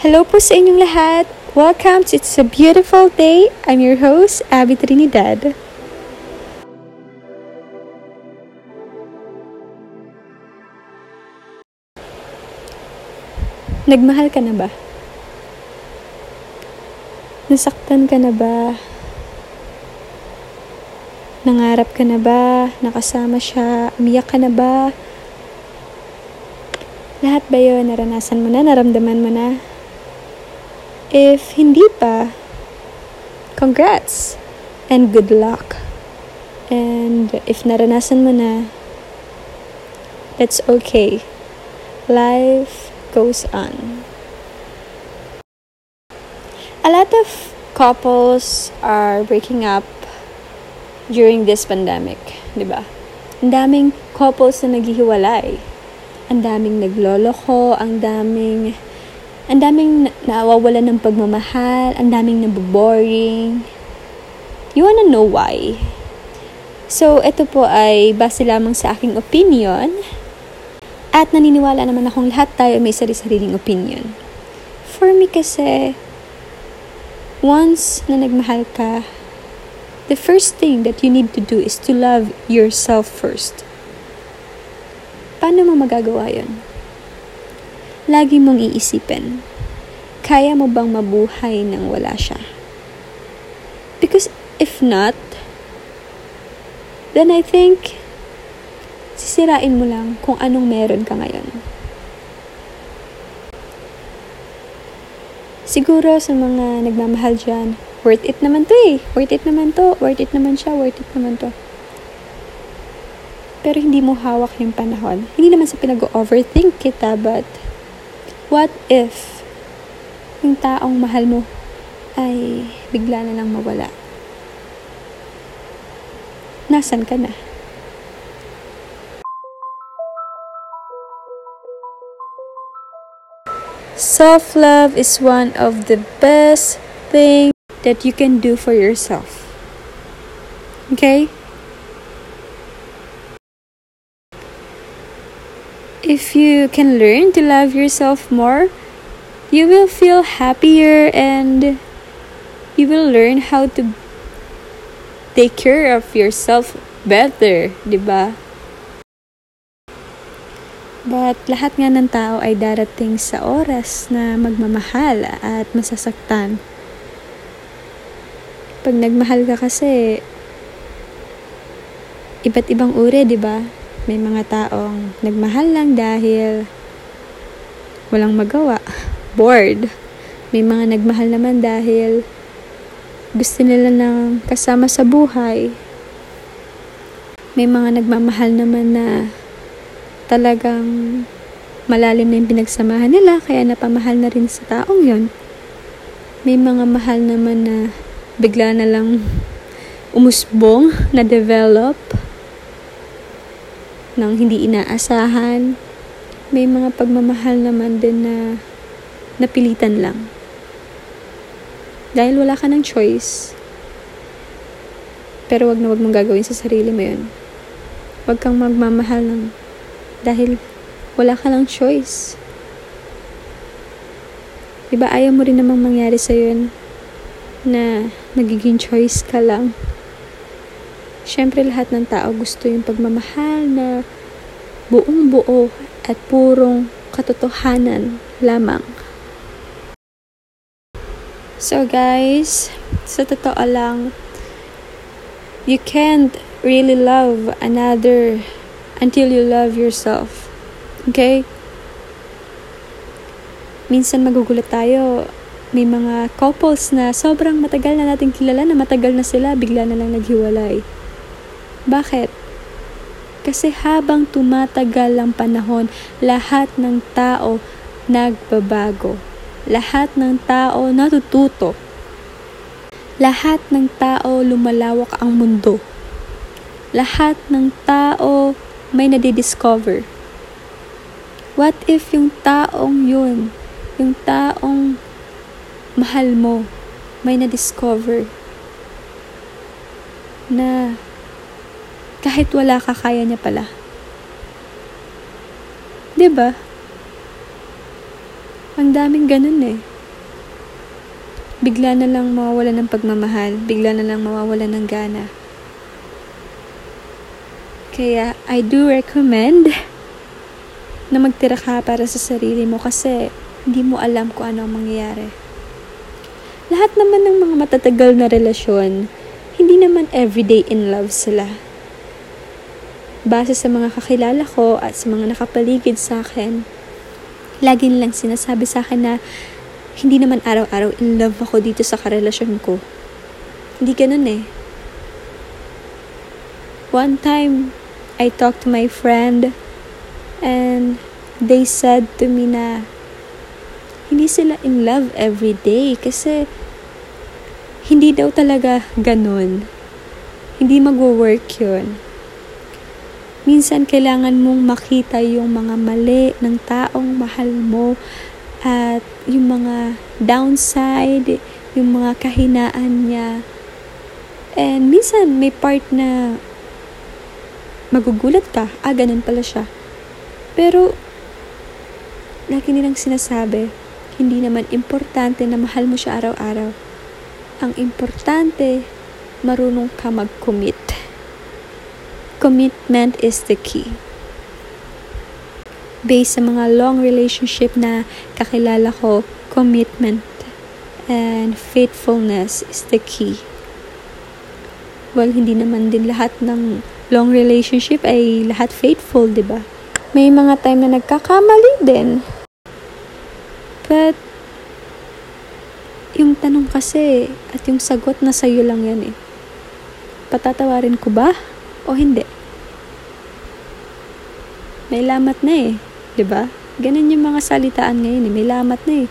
Hello po sa inyong lahat. Welcome to It's a Beautiful Day. I'm your host, Abby Trinidad. Nagmahal ka na ba? Nasaktan ka na ba? Nangarap ka na ba? Nakasama siya? Umiyak ka na ba? Lahat ba yun? Naranasan mo na? Naramdaman mo na? If hindi pa, congrats and good luck. And if naranasan mo na, that's okay. Life goes on. A lot of couples are breaking up during this pandemic, di ba? Ang daming couples na naghihiwalay. Ang daming nagloloko, ang daming ang daming nawawala ng pagmamahal, ang daming naboboring. You wanna know why? So, ito po ay base lamang sa aking opinion at naniniwala naman akong lahat tayo may sarili-sariling opinion. For me kasi, once na nagmahal ka, the first thing that you need to do is to love yourself first. Paano mo magagawa yun? Lagi mong iisipin, kaya mo bang mabuhay nang wala siya? Because if not, then I think sisirain mo lang kung anong meron ka ngayon. Siguro sa mga nagmamahal dyan, worth it naman to eh. Worth it naman to. Worth it naman siya. Worth it naman to. Pero hindi mo hawak yung panahon. Hindi naman sa pinag-overthink kita, but What if yung taong mahal mo ay bigla na lang mawala? Nasaan ka na? Self-love is one of the best things that you can do for yourself. Okay? If you can learn to love yourself more, you will feel happier and you will learn how to take care of yourself better, di ba? But lahat nga ng tao ay darating sa oras na magmamahal at masasaktan. Pag nagmahal ka kasi, iba't ibang uri, di ba? May mga taong nagmahal lang dahil walang magawa, bored. May mga nagmahal naman dahil gusto nila ng kasama sa buhay. May mga nagmamahal naman na talagang malalim na yung pinagsamahan nila kaya napamahal na rin sa taong yon. May mga mahal naman na bigla na lang umusbong, na-develop ng hindi inaasahan. May mga pagmamahal naman din na napilitan lang. Dahil wala ka ng choice. Pero wag na wag mong gagawin sa sarili mo yun. Wag kang magmamahal ng dahil wala ka ng choice. Diba ayaw mo rin namang mangyari sa yun na magiging choice ka lang. Siyempre lahat ng tao gusto yung pagmamahal na buong buo at purong katotohanan lamang. So guys, sa totoo lang, you can't really love another until you love yourself. Okay? Minsan magugulat tayo, may mga couples na sobrang matagal na natin kilala na matagal na sila, bigla na lang naghiwalay. Bakit? Kasi habang tumatagal ang panahon, lahat ng tao nagbabago. Lahat ng tao natututo. Lahat ng tao lumalawak ang mundo. Lahat ng tao may nadidiscover. What if yung taong yun, yung taong mahal mo, may na-discover na kahit wala ka, kaya niya pala. ba? Diba? Ang daming ganun eh. bigla na lang mawawala ng pagmamahal, bigla na lang mawawala ng gana. Kaya I do recommend na magtira ka para sa sarili mo kasi hindi mo alam kung ano ang mangyayari. Lahat naman ng mga matatagal na relasyon, hindi naman everyday in love sila. Base sa mga kakilala ko at sa mga nakapaligid sa akin, lagi nilang sinasabi sa akin na hindi naman araw-araw in love ako dito sa karelasyon ko. Hindi ganun eh. One time, I talked to my friend and they said to me na hindi sila in love every day kasi hindi daw talaga ganun. Hindi magwo-work yun. Minsan kailangan mong makita yung mga mali ng taong mahal mo at yung mga downside, yung mga kahinaan niya. And minsan may part na magugulat ka, ah, ganun pala siya. Pero, lagi nilang sinasabi, hindi naman importante na mahal mo siya araw-araw. Ang importante, marunong ka mag-commit. Commitment is the key based sa mga long relationship na kakilala ko, commitment and faithfulness is the key. Well, hindi naman din lahat ng long relationship ay lahat faithful, di ba? May mga time na nagkakamali din. But, yung tanong kasi at yung sagot na sa'yo lang yan eh. Patatawarin ko ba o hindi? May lamat na eh. 'Di ba? Ganun yung mga salitaan ngayon, eh. may lamat na eh.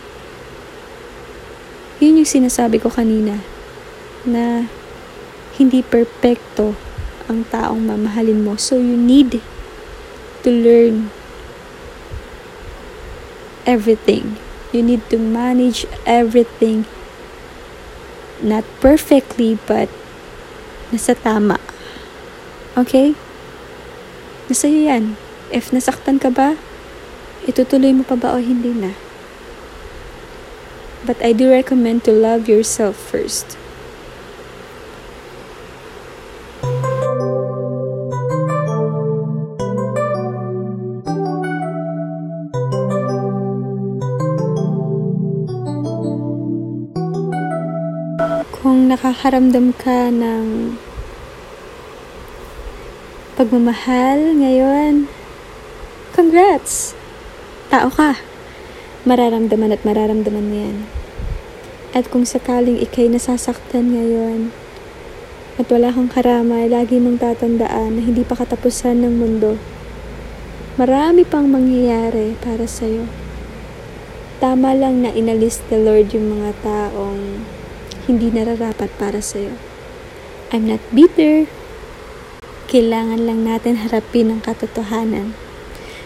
Yun yung sinasabi ko kanina na hindi perpekto ang taong mamahalin mo. So you need to learn everything. You need to manage everything not perfectly but nasa tama. Okay? Nasa yan. If nasaktan ka ba, itutuloy mo pa ba o hindi na? But I do recommend to love yourself first. Kung nakakaramdam ka ng pagmamahal ngayon, congrats! tao ka. Mararamdaman at mararamdaman mo yan. At kung sakaling ikay nasasaktan ngayon, at wala kang karamay, lagi mong tatandaan na hindi pa katapusan ng mundo. Marami pang mangyayari para sa'yo. Tama lang na inalis the Lord yung mga taong hindi nararapat para sa'yo. I'm not bitter. Kailangan lang natin harapin ang katotohanan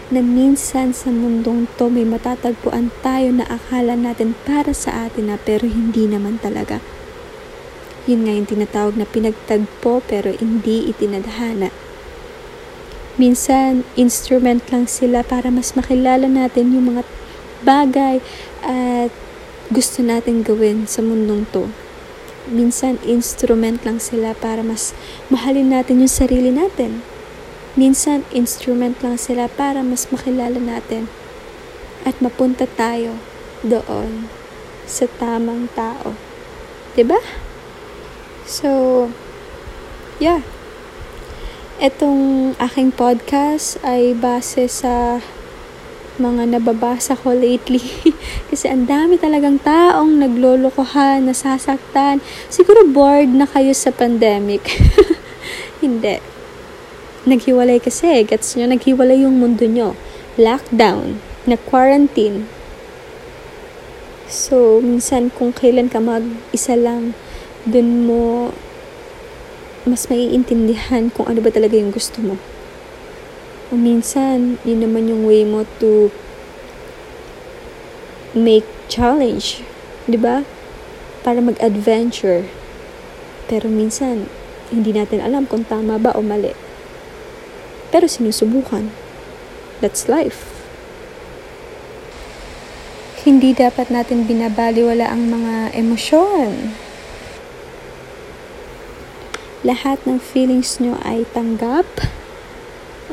na minsan sa mundong to may matatagpuan tayo na akala natin para sa atin na pero hindi naman talaga. Yun nga yung tinatawag na pinagtagpo pero hindi itinadhana. Minsan, instrument lang sila para mas makilala natin yung mga bagay at gusto natin gawin sa mundong to. Minsan, instrument lang sila para mas mahalin natin yung sarili natin Minsan, instrument lang sila para mas makilala natin at mapunta tayo doon sa tamang tao. ba? Diba? So, yeah. Itong aking podcast ay base sa mga nababasa ko lately. Kasi ang dami talagang taong naglolokohan, nasasaktan. Siguro bored na kayo sa pandemic. Hindi naghiwalay kasi. Gets nyo? Naghiwalay yung mundo nyo. Lockdown. Na-quarantine. So, minsan kung kailan ka mag-isa lang, dun mo mas maiintindihan kung ano ba talaga yung gusto mo. O minsan, yun naman yung way mo to make challenge. ba diba? Para mag-adventure. Pero minsan, hindi natin alam kung tama ba o mali. Pero sinusubukan. That's life. Hindi dapat natin binabaliwala ang mga emosyon. Lahat ng feelings nyo ay tanggap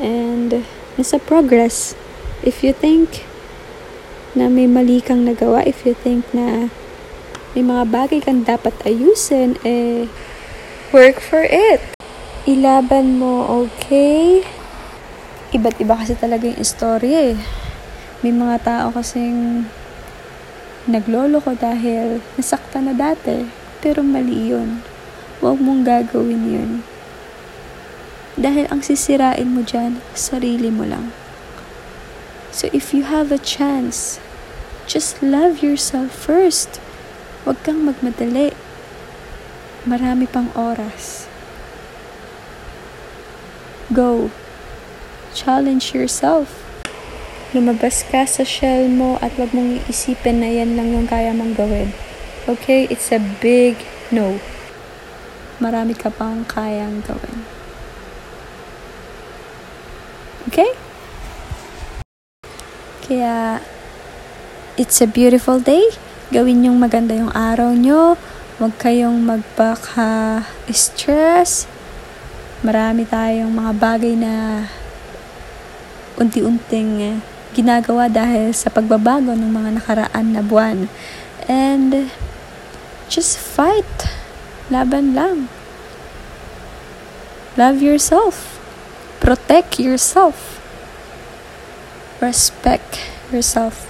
and nasa progress. If you think na may mali kang nagawa, if you think na may mga bagay kang dapat ayusin, eh, work for it. Ilaban mo, okay? Iba't iba kasi talaga yung istorya eh. May mga tao kasing naglolo ko dahil nasakta na dati. Pero mali yun. Huwag mong gagawin yun. Dahil ang sisirain mo dyan, sarili mo lang. So if you have a chance, just love yourself first. Huwag kang magmadali. Marami pang oras. Go. Challenge yourself. Lumabas ka sa shell mo at wag mong iisipin na yan lang yung kaya mong gawin. Okay? It's a big no. Marami ka pang kayang gawin. Okay? Kaya, it's a beautiful day. Gawin yung maganda yung araw nyo. Huwag kayong magpaka-stress. Marami tayong mga bagay na unti-unting ginagawa dahil sa pagbabago ng mga nakaraan na buwan. And just fight. Laban lang. Love yourself. Protect yourself. Respect yourself.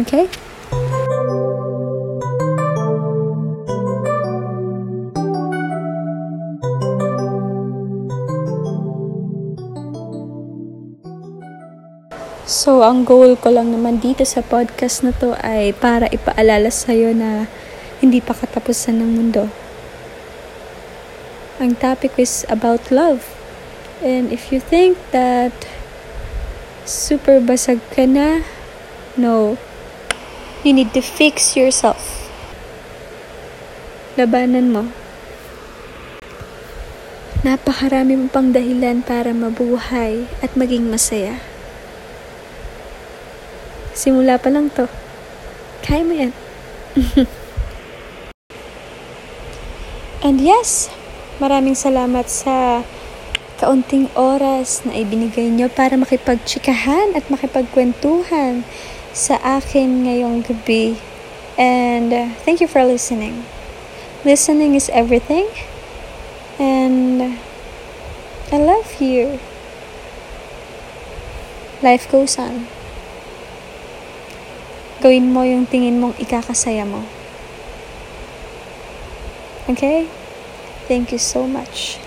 Okay? So, ang goal ko lang naman dito sa podcast na to ay para ipaalala sa'yo na hindi pa katapusan ng mundo. Ang topic is about love. And if you think that super basag ka na, no. You need to fix yourself. Labanan mo. Napakarami mo pang dahilan para mabuhay at maging masaya. Simula pa lang to. Kaya mo yan. And yes, maraming salamat sa kaunting oras na ibinigay nyo para makipagtsikahan at makipagkwentuhan sa akin ngayong gabi. And uh, thank you for listening. Listening is everything. And I love you. Life goes on gawin mo yung tingin mong ikakasaya mo. Okay? Thank you so much.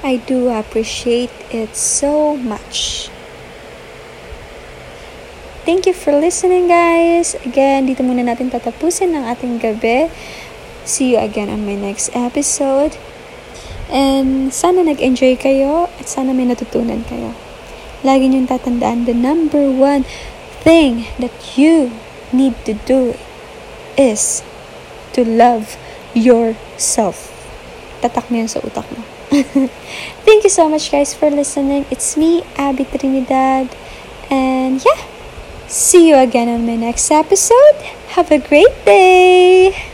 I do appreciate it so much. Thank you for listening, guys. Again, dito muna natin tatapusin ang ating gabi. See you again on my next episode. And sana nag-enjoy kayo at sana may natutunan kayo. Lagi niyong tatandaan the number one thing that you need to do is to love yourself. Tatak mo yan sa utak mo. Thank you so much guys for listening. It's me, Abby Trinidad. And yeah, see you again on my next episode. Have a great day!